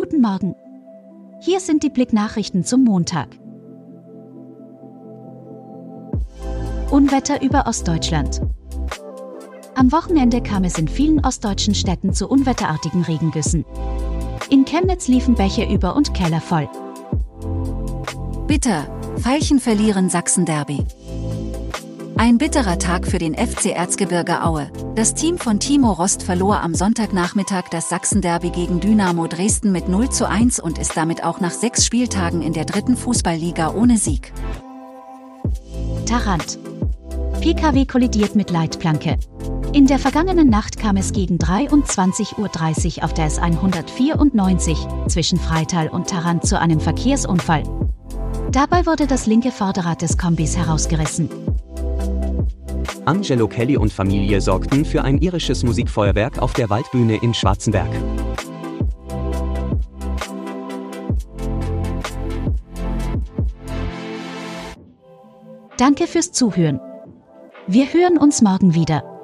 Guten Morgen. Hier sind die Blicknachrichten zum Montag. Unwetter über Ostdeutschland. Am Wochenende kam es in vielen ostdeutschen Städten zu unwetterartigen Regengüssen. In Chemnitz liefen Bäche über und Keller voll. Bitter, Veilchen verlieren Sachsen-Derby. Ein bitterer Tag für den FC Erzgebirge Aue. Das Team von Timo Rost verlor am Sonntagnachmittag das Sachsen-Derby gegen Dynamo Dresden mit 0 zu 1 und ist damit auch nach sechs Spieltagen in der dritten Fußballliga ohne Sieg. Tarant. PKW kollidiert mit Leitplanke. In der vergangenen Nacht kam es gegen 23.30 Uhr auf der S194 zwischen Freital und Tarant zu einem Verkehrsunfall. Dabei wurde das linke Vorderrad des Kombis herausgerissen. Angelo Kelly und Familie sorgten für ein irisches Musikfeuerwerk auf der Waldbühne in Schwarzenberg. Danke fürs Zuhören. Wir hören uns morgen wieder.